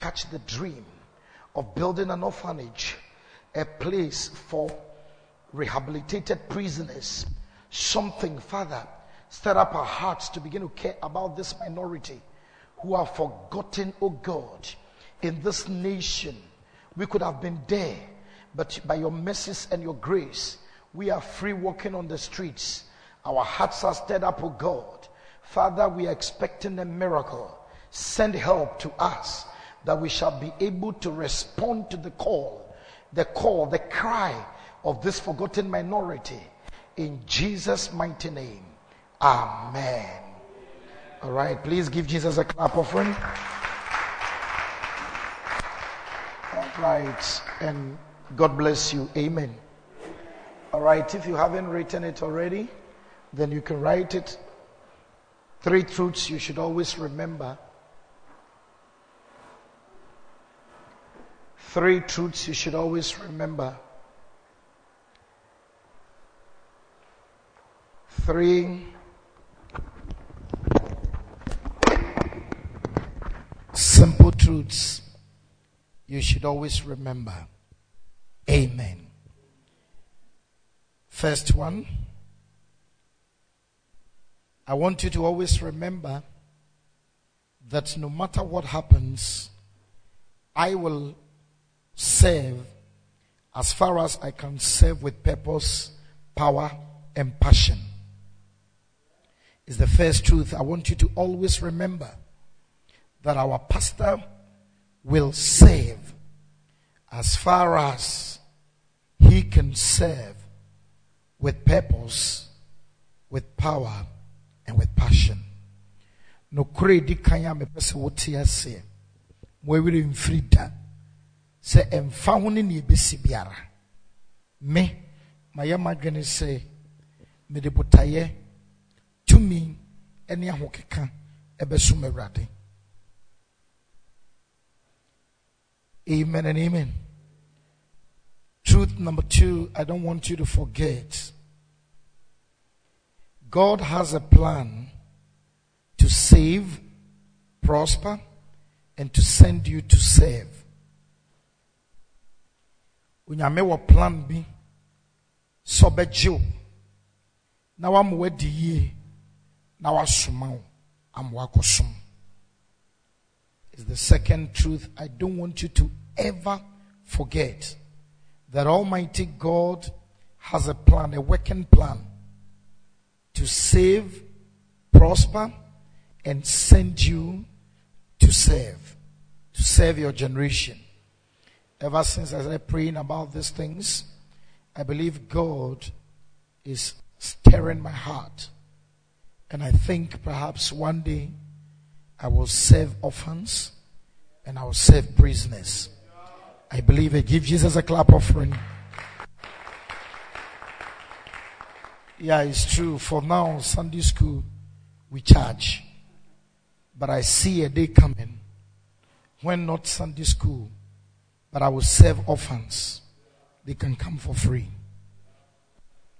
catch the dream of building an orphanage, a place for rehabilitated prisoners, something, Father, stir up our hearts to begin to care about this minority who are forgotten, oh God, in this nation. We could have been there, but by your mercies and your grace, we are free walking on the streets. Our hearts are stirred up, oh God. Father, we are expecting a miracle. Send help to us that we shall be able to respond to the call, the call, the cry of this forgotten minority. In Jesus' mighty name. Amen. All right, please give Jesus a clap offering. All right, and God bless you. Amen. All right, if you haven't written it already, then you can write it. Three truths you should always remember. Three truths you should always remember. Three simple truths you should always remember. Amen. First one, I want you to always remember that no matter what happens, I will serve as far as I can serve with purpose, power, and passion. Is the first truth I want you to always remember that our pastor will serve as far as he can serve with purpose, with power, and with passion. No di kan a mepɛ sɛ wote aseɛ mo awiri mfiri da sɛ ɛmfa ho ne ne ɛbɛsi biara me mayɛ m'adwene sɛ mede botaeɛ tumi ne ahokeka ɛbɛsom awurade Amen and amen. Truth number two, I don't want you to forget. God has a plan to save, prosper, and to send you to serve. Onyame wɔ plan bi sɛ ɔbɛgye wo na wama wadi yie na wasoma wo ama wakɔsom. Is the second truth. I don't want you to ever forget that Almighty God has a plan, a working plan to save, prosper, and send you to serve, to serve your generation. Ever since I started praying about these things, I believe God is stirring my heart. And I think perhaps one day I will serve orphans and I will serve prisoners. I believe it. Give Jesus a clap offering. Yeah, it's true. For now, Sunday school, we charge. But I see a day coming when not Sunday school, but I will serve orphans. They can come for free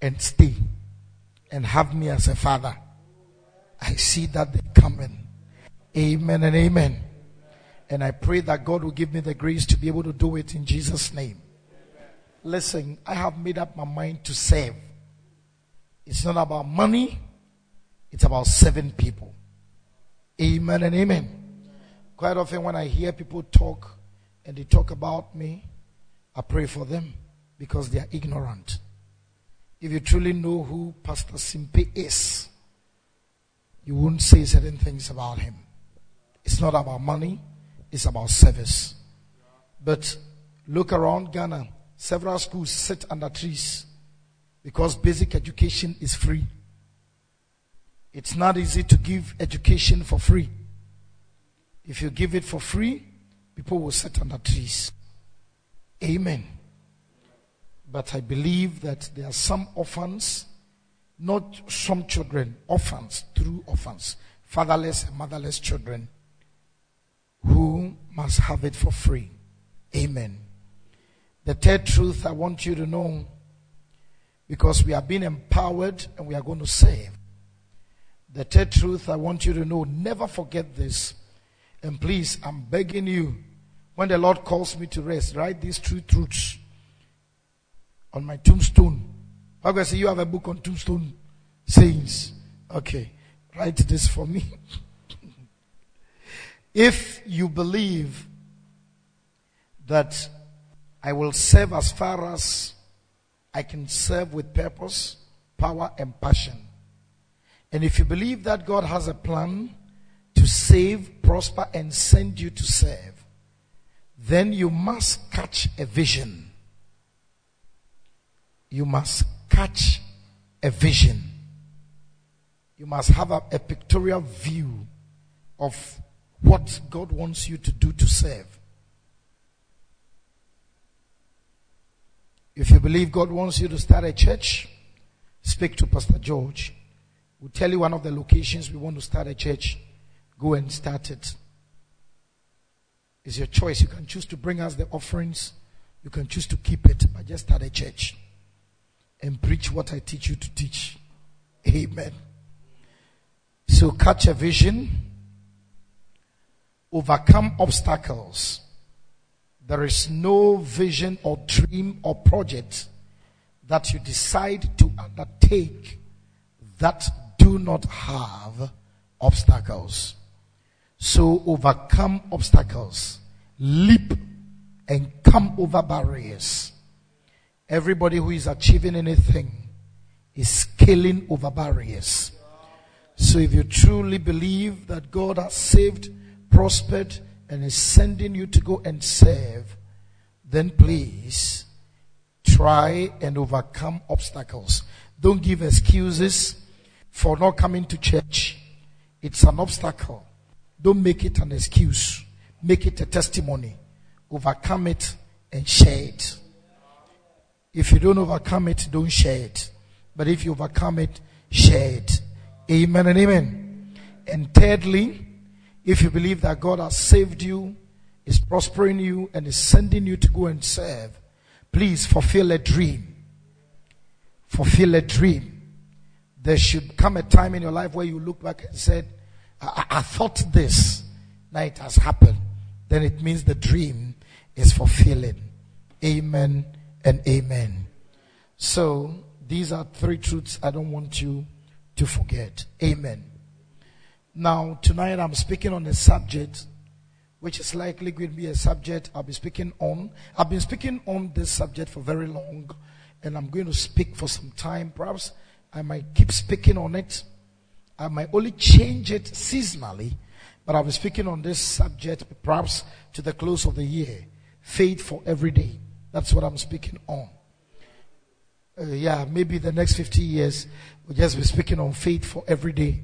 and stay and have me as a father. I see that day coming. Amen and amen. And I pray that God will give me the grace to be able to do it in Jesus' name. Listen, I have made up my mind to serve. It's not about money, it's about serving people. Amen and amen. Quite often, when I hear people talk and they talk about me, I pray for them because they are ignorant. If you truly know who Pastor Simpe is, you won't say certain things about him. It's not about money, it's about service. But look around Ghana. Several schools sit under trees because basic education is free. It's not easy to give education for free. If you give it for free, people will sit under trees. Amen. But I believe that there are some orphans, not some children, orphans, true orphans, fatherless and motherless children who must have it for free. Amen. The third truth I want you to know because we are being empowered and we are going to save. The third truth I want you to know never forget this. And please, I'm begging you, when the Lord calls me to rest, write these true truths on my tombstone. I'm going to say, You have a book on tombstone sayings. Okay, write this for me. if you believe that I will serve as far as I can serve with purpose, power, and passion. And if you believe that God has a plan to save, prosper, and send you to serve, then you must catch a vision. You must catch a vision. You must have a, a pictorial view of what God wants you to do to serve. If you believe God wants you to start a church, speak to Pastor George. We'll tell you one of the locations we want to start a church. Go and start it. It's your choice. You can choose to bring us the offerings. You can choose to keep it, but just start a church and preach what I teach you to teach. Amen. So catch a vision, overcome obstacles. There is no vision or dream or project that you decide to undertake that do not have obstacles. So overcome obstacles, leap and come over barriers. Everybody who is achieving anything is scaling over barriers. So if you truly believe that God has saved, prospered, and is sending you to go and serve, then please try and overcome obstacles. Don't give excuses for not coming to church. It's an obstacle. Don't make it an excuse. Make it a testimony. Overcome it and share it. If you don't overcome it, don't share it. But if you overcome it, share it. Amen and amen. And thirdly, if you believe that God has saved you, is prospering you, and is sending you to go and serve, please fulfill a dream. Fulfill a dream. There should come a time in your life where you look back and said, I, I thought this. Now it has happened. Then it means the dream is fulfilling. Amen and amen. So these are three truths I don't want you to forget. Amen. Now, tonight I'm speaking on a subject which is likely going to be a subject I'll be speaking on. I've been speaking on this subject for very long, and I'm going to speak for some time. Perhaps I might keep speaking on it. I might only change it seasonally, but I'll be speaking on this subject perhaps to the close of the year. Faith for every day. That's what I'm speaking on. Uh, yeah, maybe the next 50 years We'll just be speaking on faith for every day.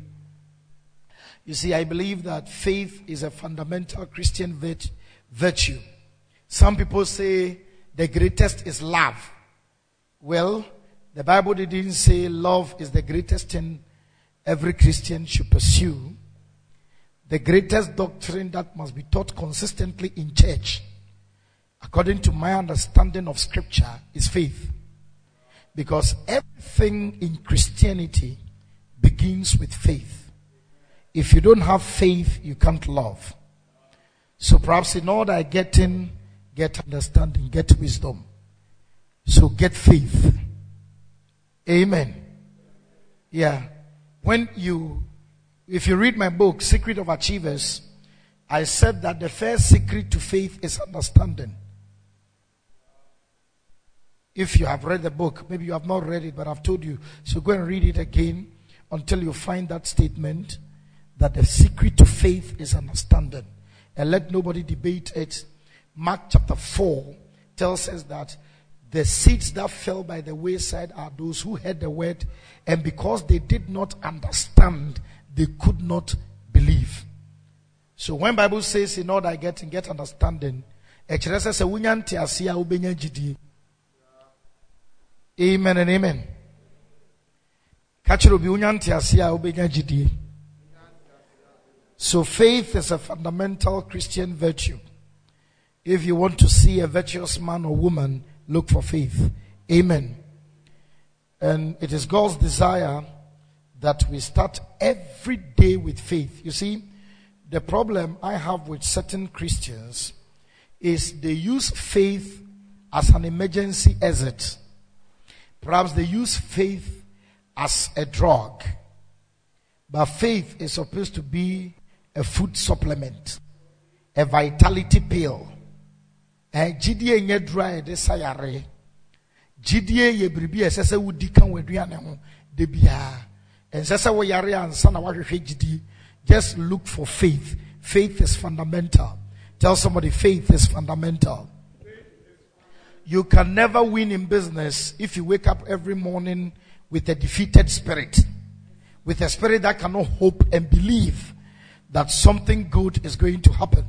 You see, I believe that faith is a fundamental Christian virtue. Some people say the greatest is love. Well, the Bible didn't say love is the greatest thing every Christian should pursue. The greatest doctrine that must be taught consistently in church, according to my understanding of scripture, is faith. Because everything in Christianity begins with faith. If you don't have faith, you can't love. So perhaps in order getting, get understanding, get wisdom. So get faith. Amen. Yeah. When you, if you read my book, Secret of Achievers, I said that the first secret to faith is understanding. If you have read the book, maybe you have not read it, but I've told you. So go and read it again until you find that statement that the secret to faith is understanding. And let nobody debate it. Mark chapter 4 tells us that the seeds that fell by the wayside are those who heard the word, and because they did not understand, they could not believe. So when Bible says in order I get get understanding, Amen and amen. So faith is a fundamental Christian virtue. If you want to see a virtuous man or woman, look for faith. Amen. And it is God's desire that we start every day with faith. You see, the problem I have with certain Christians is they use faith as an emergency exit. Perhaps they use faith as a drug. But faith is supposed to be a food supplement, a vitality pill. Eh, Biara. Ɛnsɛ sɛ wɔyare ansa na wahwehwɛ gyidie. Just look for faith. Faith is fundamental. Tell somebody faith is fundamental. You can never win in business if you wake up every morning with a defeated spirit, with a spirit that cannot hope and believe that something good is going to happen.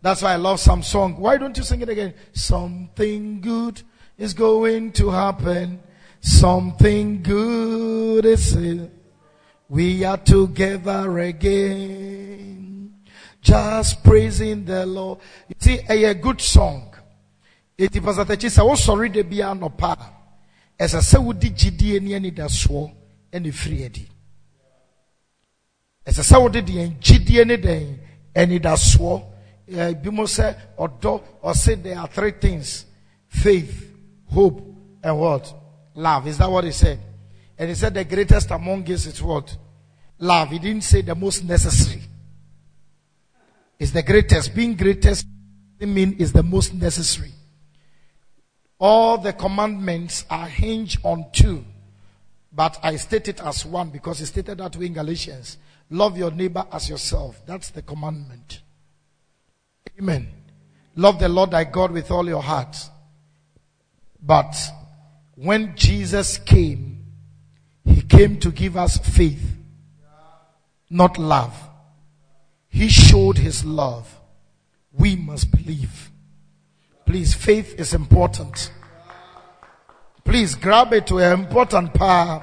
That's why I love some song. Why don't you sing it again? Something good is going to happen. Something good is it. We are together again. Just praising the Lord. You see, a, good song. It is a sɛ wosɔre da bia anɔpa a ɛsɛ sɛ wode gyidie ne anidasoɔ ne firi adi ɛsɛ sɛ wode deɛ gyidie ne dɛn anidasoɔ bi mo sɛ ɔdɔ ɔse there are three things faith hope and what love is that what he said and he said the greatest among us is what love he didn't say the most necessary is the greatest being greatest I mean is the most necessary all the commandments are hinged on two, but I state it as one because it's stated that way in Galatians. Love your neighbor as yourself. That's the commandment. Amen. Love the Lord thy God with all your heart. But when Jesus came, he came to give us faith, not love. He showed his love. We must believe. Please, faith is important. Please grab it to an important part.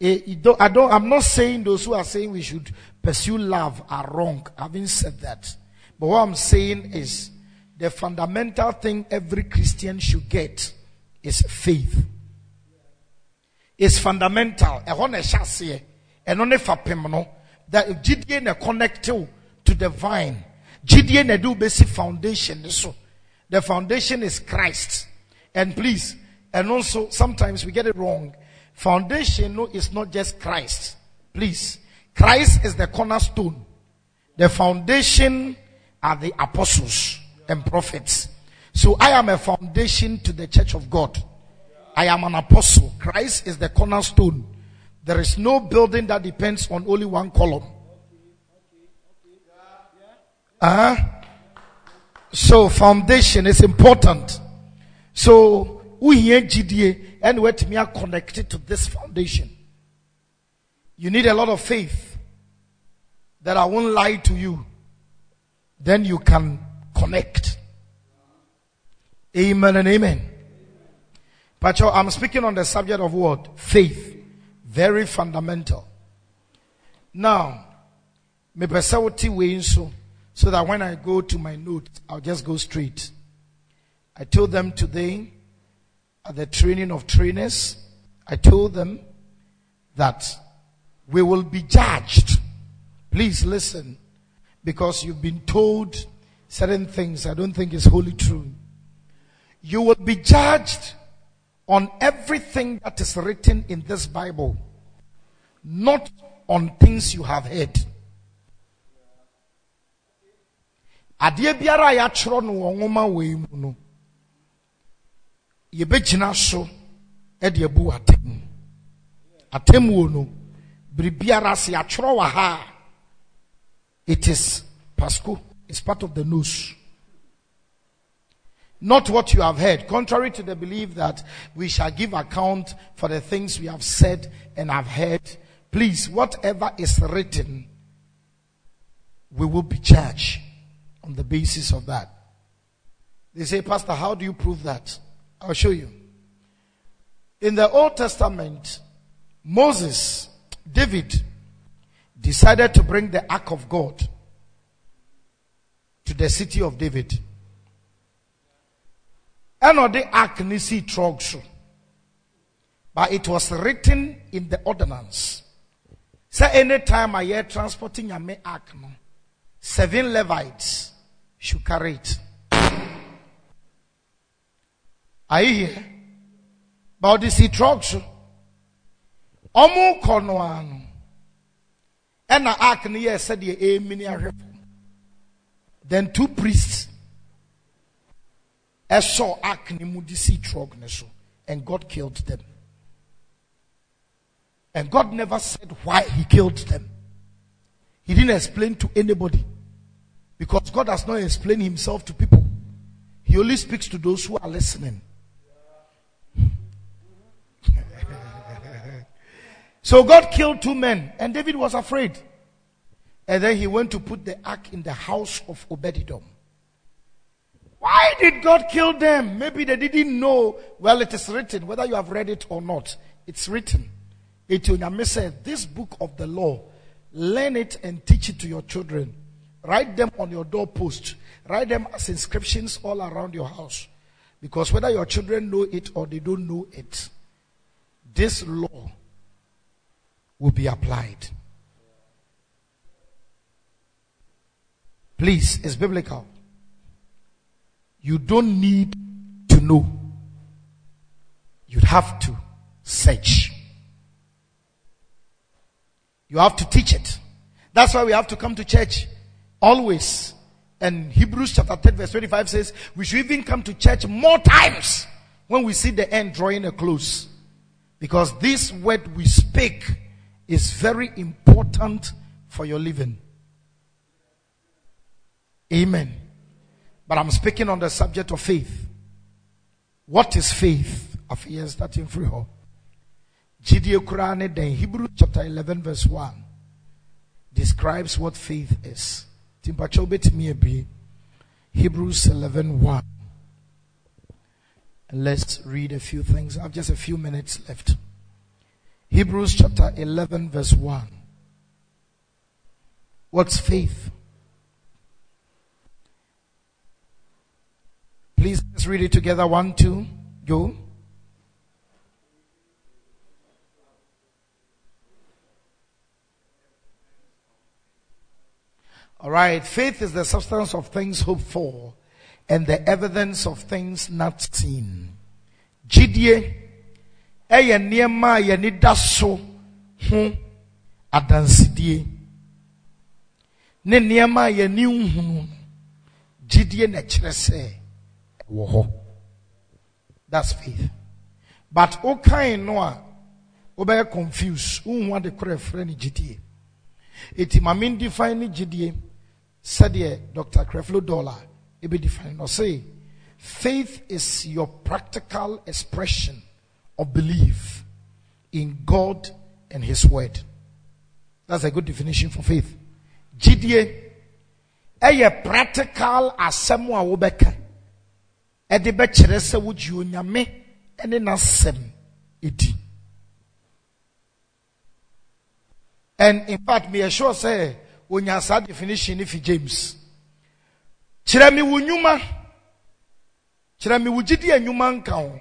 Eh, I don't, I'm not saying those who are saying we should pursue love are wrong. I haven't said that. But what I'm saying is the fundamental thing every Christian should get is faith. It's fundamental. That gyidie na to the vine. Na do basic foundation so. The foundation is Christ. And please, and also sometimes we get it wrong. Foundation no, is not just Christ. Please. Christ is the cornerstone. The foundation are the apostles and prophets. So I am a foundation to the church of God. I am an apostle. Christ is the cornerstone. There is no building that depends on only one column. Uh. So foundation is important. So we here GDA and we are connected to this foundation. You need a lot of faith that I won't lie to you. Then you can connect. Amen and amen. Pacho, I'm speaking on the subject of what? Faith. Very fundamental. Now, me so that when I go to my notes, I'll just go straight. I told them today at the training of trainers, I told them that we will be judged. Please listen, because you've been told certain things I don't think is wholly true. You will be judged on everything that is written in this Bible, not on things you have heard. adeɛ biara a yɛatwerɛ no wɔ nwoma wei mu no yɛbɛgyina so de abu atem no biribiara sɛ yɛatwerɛ ha it is pasco it's part of the news not what you have heard contrary to the belief that we shall give account for the things we have said and have heard please whatever is written we will be judged on the basis of that. They say, Pastor, how do you prove that? I'll show you. In the Old Testament, Moses, David, decided to bring the ark of God to the city of David. And of the ark nisi trogso. But it was written in the ordinance. Say anytime I hear transporting a ark, no, seven Levites should carry it. Are you here? But the sea trucks. Omu kono And the ark ni said the emini Then two priests saw ark ni mu and God killed them. And God never said why he killed them. He didn't explain to anybody. Because God has not explained himself to people. He only speaks to those who are listening. so God killed two men, and David was afraid. And then he went to put the ark in the house of Obededom. Why did God kill them? Maybe they didn't know. Well, it is written, whether you have read it or not. It's written. It said, This book of the law, learn it and teach it to your children. Write them on your doorpost. Write them as inscriptions all around your house. Because whether your children know it or they don't know it, this law will be applied. Please, it's biblical. You don't need to know. You have to search. You have to teach it. That's why we have to come to church always. And Hebrews chapter 10 verse 25 says we should even come to church more times when we see the end drawing a close. Because this word we speak is very important for your living. Amen. But I'm speaking on the subject of faith. What is faith? Of years starting free Jidie Kurane then Hebrew chapter 11 verse 1 describes what faith is. Timpacho betimi be Hebrews 11 1. Let's read a few things. I have just a few minutes left. Hebrews chapter 11 verse 1. What's faith? Please let's read it together. One, two, go. All right. Faith is the substance of things hoped for and the evidence of things not seen. Jidie ɛyɛ nneɛma a yɛni da so ho adansidie ne nneɛma a yɛni nhunu gyidie na kyerɛ hɔ. That's faith. But kind no a wobɛyɛ confused. Wohu ade korɛ frɛ no gyidie. Eti maame define ne gyidie sɛdeɛ dr creflo dollar define no say faith is your practical expression of belief in god and his word that's a good definition for faith gyidie ɛyɛ practical asɛm a ɛde bɛkyerɛ sɛ wogye onyame ɛne n'asɛm edi. And in fact me assure say onya saa definition ne fi james. Kyerɛ me wo nnwuma kyerɛ me wo gyidie nnwuma nka ho.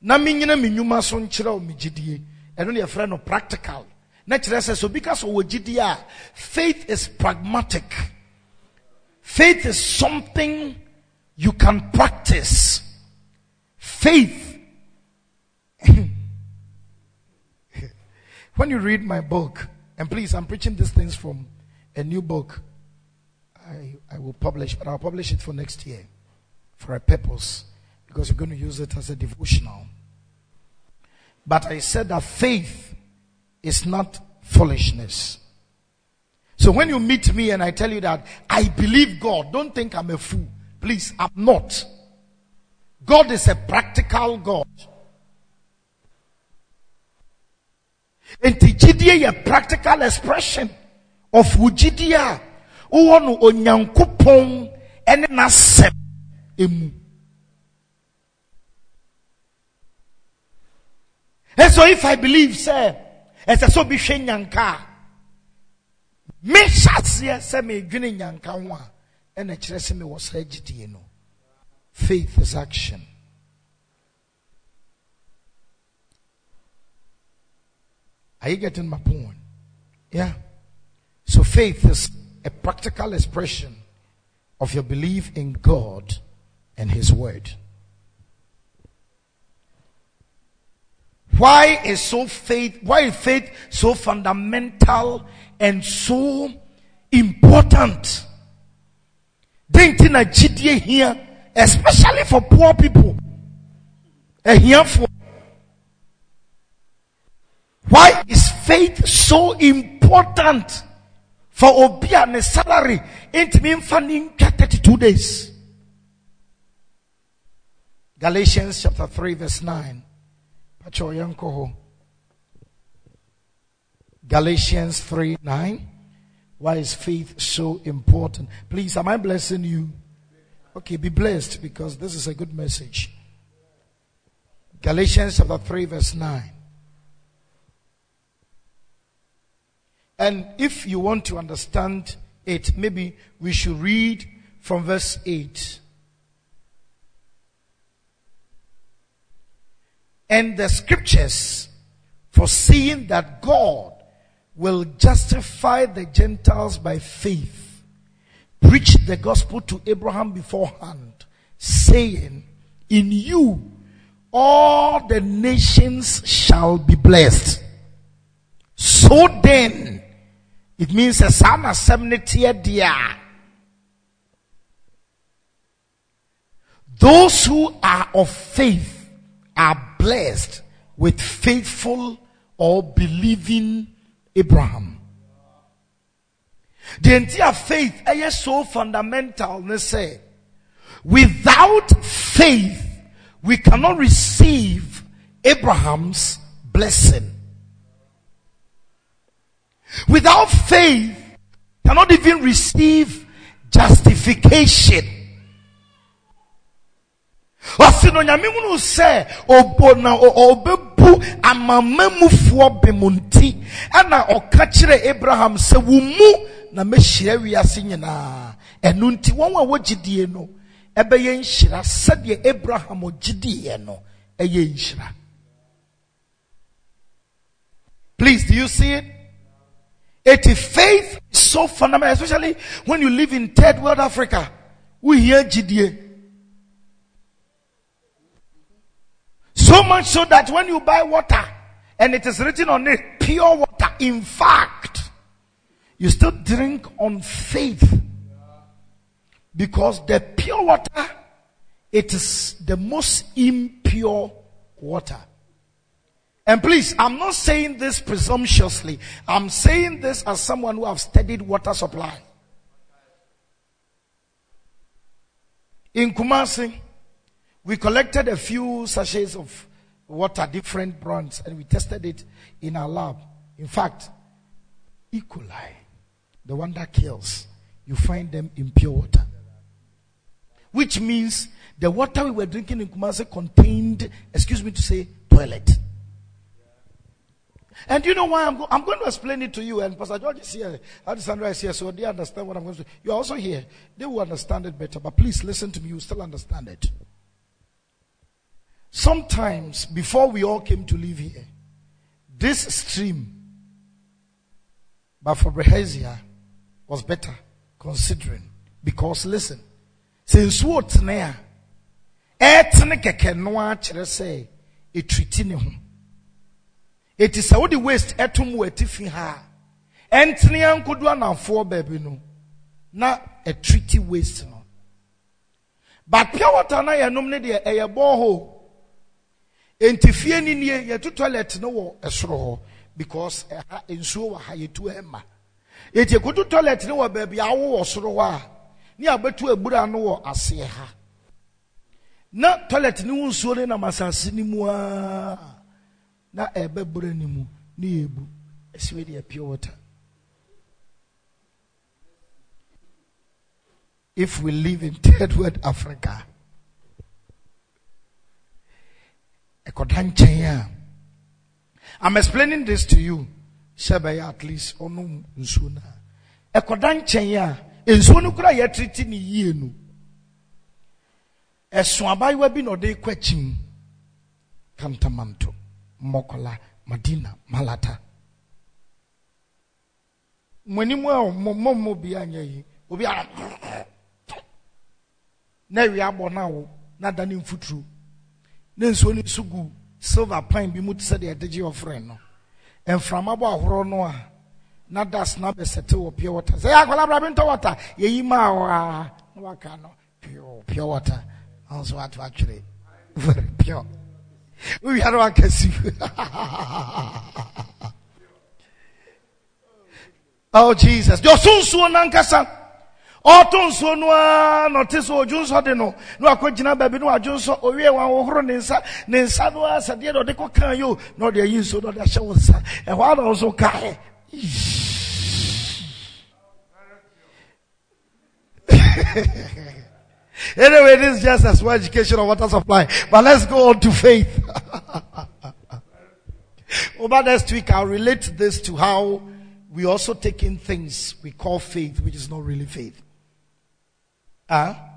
Na menyina me nnwuma so nkyerɛ wo me gyidie ɛno ne yɛfrɛ no practical. Na kyerɛ sɛ so bi ka so wɔ gyidie a faith is pragmatic. Faith is something you can practice faith when you read my book and please i'm preaching these things from a new book I, I will publish, but I'll publish it for next year for a purpose because we're going to use it as a devotional. But I said that faith is not foolishness. So when you meet me and I tell you that I believe God, don't think I'm a fool. Please, I'm not. God is a practical God. And a practical expression of wogyidiɛ a wowɔ no onyankopɔn ne emu and so if i believe sir, ɛsɛ sɛ obi hwɛ nyanka a mehyɛ aseɛ sɛ medwene nyanka ho a ɛna kyerɛ sɛ mewɔ saa gyidie no faith is action are you getting my point yeah so faith is a practical expression of your belief in God and His Word. Why is so faith, why is faith so fundamental and so important? Denting a GDA here, especially for poor people. A here for why is faith so important for Obia and salary? Ain't mean funding 32 days. Galatians chapter 3 verse 9. Galatians 3 9. Why is faith so important? Please, am I blessing you? Okay, be blessed because this is a good message. Galatians chapter 3 verse 9. And if you want to understand it, maybe we should read from verse 8. And the scriptures foreseeing that God will justify the Gentiles by faith, preach the gospel to Abraham beforehand, saying, In you all the nations shall be blessed. So then, it means a son of seventy dear. Those who are of faith are blessed with faithful or believing Abraham. The entire faith eh, is so fundamental. They say, without faith, we cannot receive Abraham's blessing. Without faith, cannot even receive justification. ɔsi no nyame hunu na ɔbɛbu amamamufoɔ bɛmu nti ɛna ɔka kyerɛ abraham sɛ wo na mɛhyira wiase nyinaa. Ɛno nti wɔn a wɔgyidie no ɛbɛyɛ nhyira sɛdeɛ abraham ɔgyidiɛ no ɛyɛ nhyira. Please do you see it? It is faith so fundamental especially when you live in third world africa. We hear gyidie So much so that when you buy water and it is written on it pure water, in fact, you still drink on faith. Because the pure water, it is the most impure water. And please, I'm not saying this presumptuously. I'm saying this as someone who have studied water supply. In Kumasi, we collected a few sachets of water, different brands, and we tested it in our lab. In fact, E. coli, the one that kills, you find them in pure water. Which means the water we were drinking in Kumasi contained, excuse me to say, toilet. And you know why I'm, go- I'm going to explain it to you. And Pastor George is here, Alessandra is here, so they understand what I'm going to say. You're also here. They will understand it better. But please listen to me. You still understand it. Sometimes, before we all came to live here, this stream, but for was better considering. Because listen, since what now, ɛtene kɛkɛ no a kyerɛ sɛ ɛtriti ne ho. Ɛti sɛ wode waste ɛto mu atifi ha. A ɛntene ankodu anafoɔ baabi no na ɛtriti waste no. But pure water na yɛnom ne ɛyɛ borehole enti fie ni nie yɛto toilet no wɔ ɛsoro hɔ because ɛha nsuo wɔ ha yɛtu ɛma. Yɛti ekotu toilet no wɔ baabi awo wɔ soro hɔ a ne abɛtu abura no wɔ aseɛ ha. Na toilet no nsuo no nam asase no mu a na ɛbɛbura ne mu ne yɛbu. Ɛsiwe deɛ pure water. If we live in third world africa ɛkɔda nkyɛn i'm explaining this to you. Sɛ at least ɔnom nsuo no a ɛkɔda nkyɛn a nsuo no kora yɛtriti ne yie no ɛso kantamanto. Mmɔkɔla madina malata. Mo anim a mo mo mo bi anyɛ yi. Obi a na awia abɔ na na da ne mfuturo na nsuo no so gu silver pine bi mu te sɛ deɛ ɛde gye ɔfrɛ no. Mframa bɔ ahorow no a na das na bɛsɛte wɔ pure water. Sɛ yɛ akwala bra ntɔ water yɛyi maa a na waka no pure pure water. Ɔnso wato atwerɛ very pure. Wowia no waka si oh jesus. Deɛ ɔso nsuo nankasa ɔto nsuo no ara na so odwo nsɔ de no na wakɔ gyina baabi na wadwo nsɔ owie wɔn ahohoro ne nsa ne nsa no ara sɛdeɛ na ɔde kɔ kan yi o na ɔde ayi nsuo na ɔde nsa ɛhɔ ara ɔnso kae anyway this is just a small education on water supply but let's go on to faith. Over next week i'll relate this to how we also take in things we call faith which is not really faith Huh?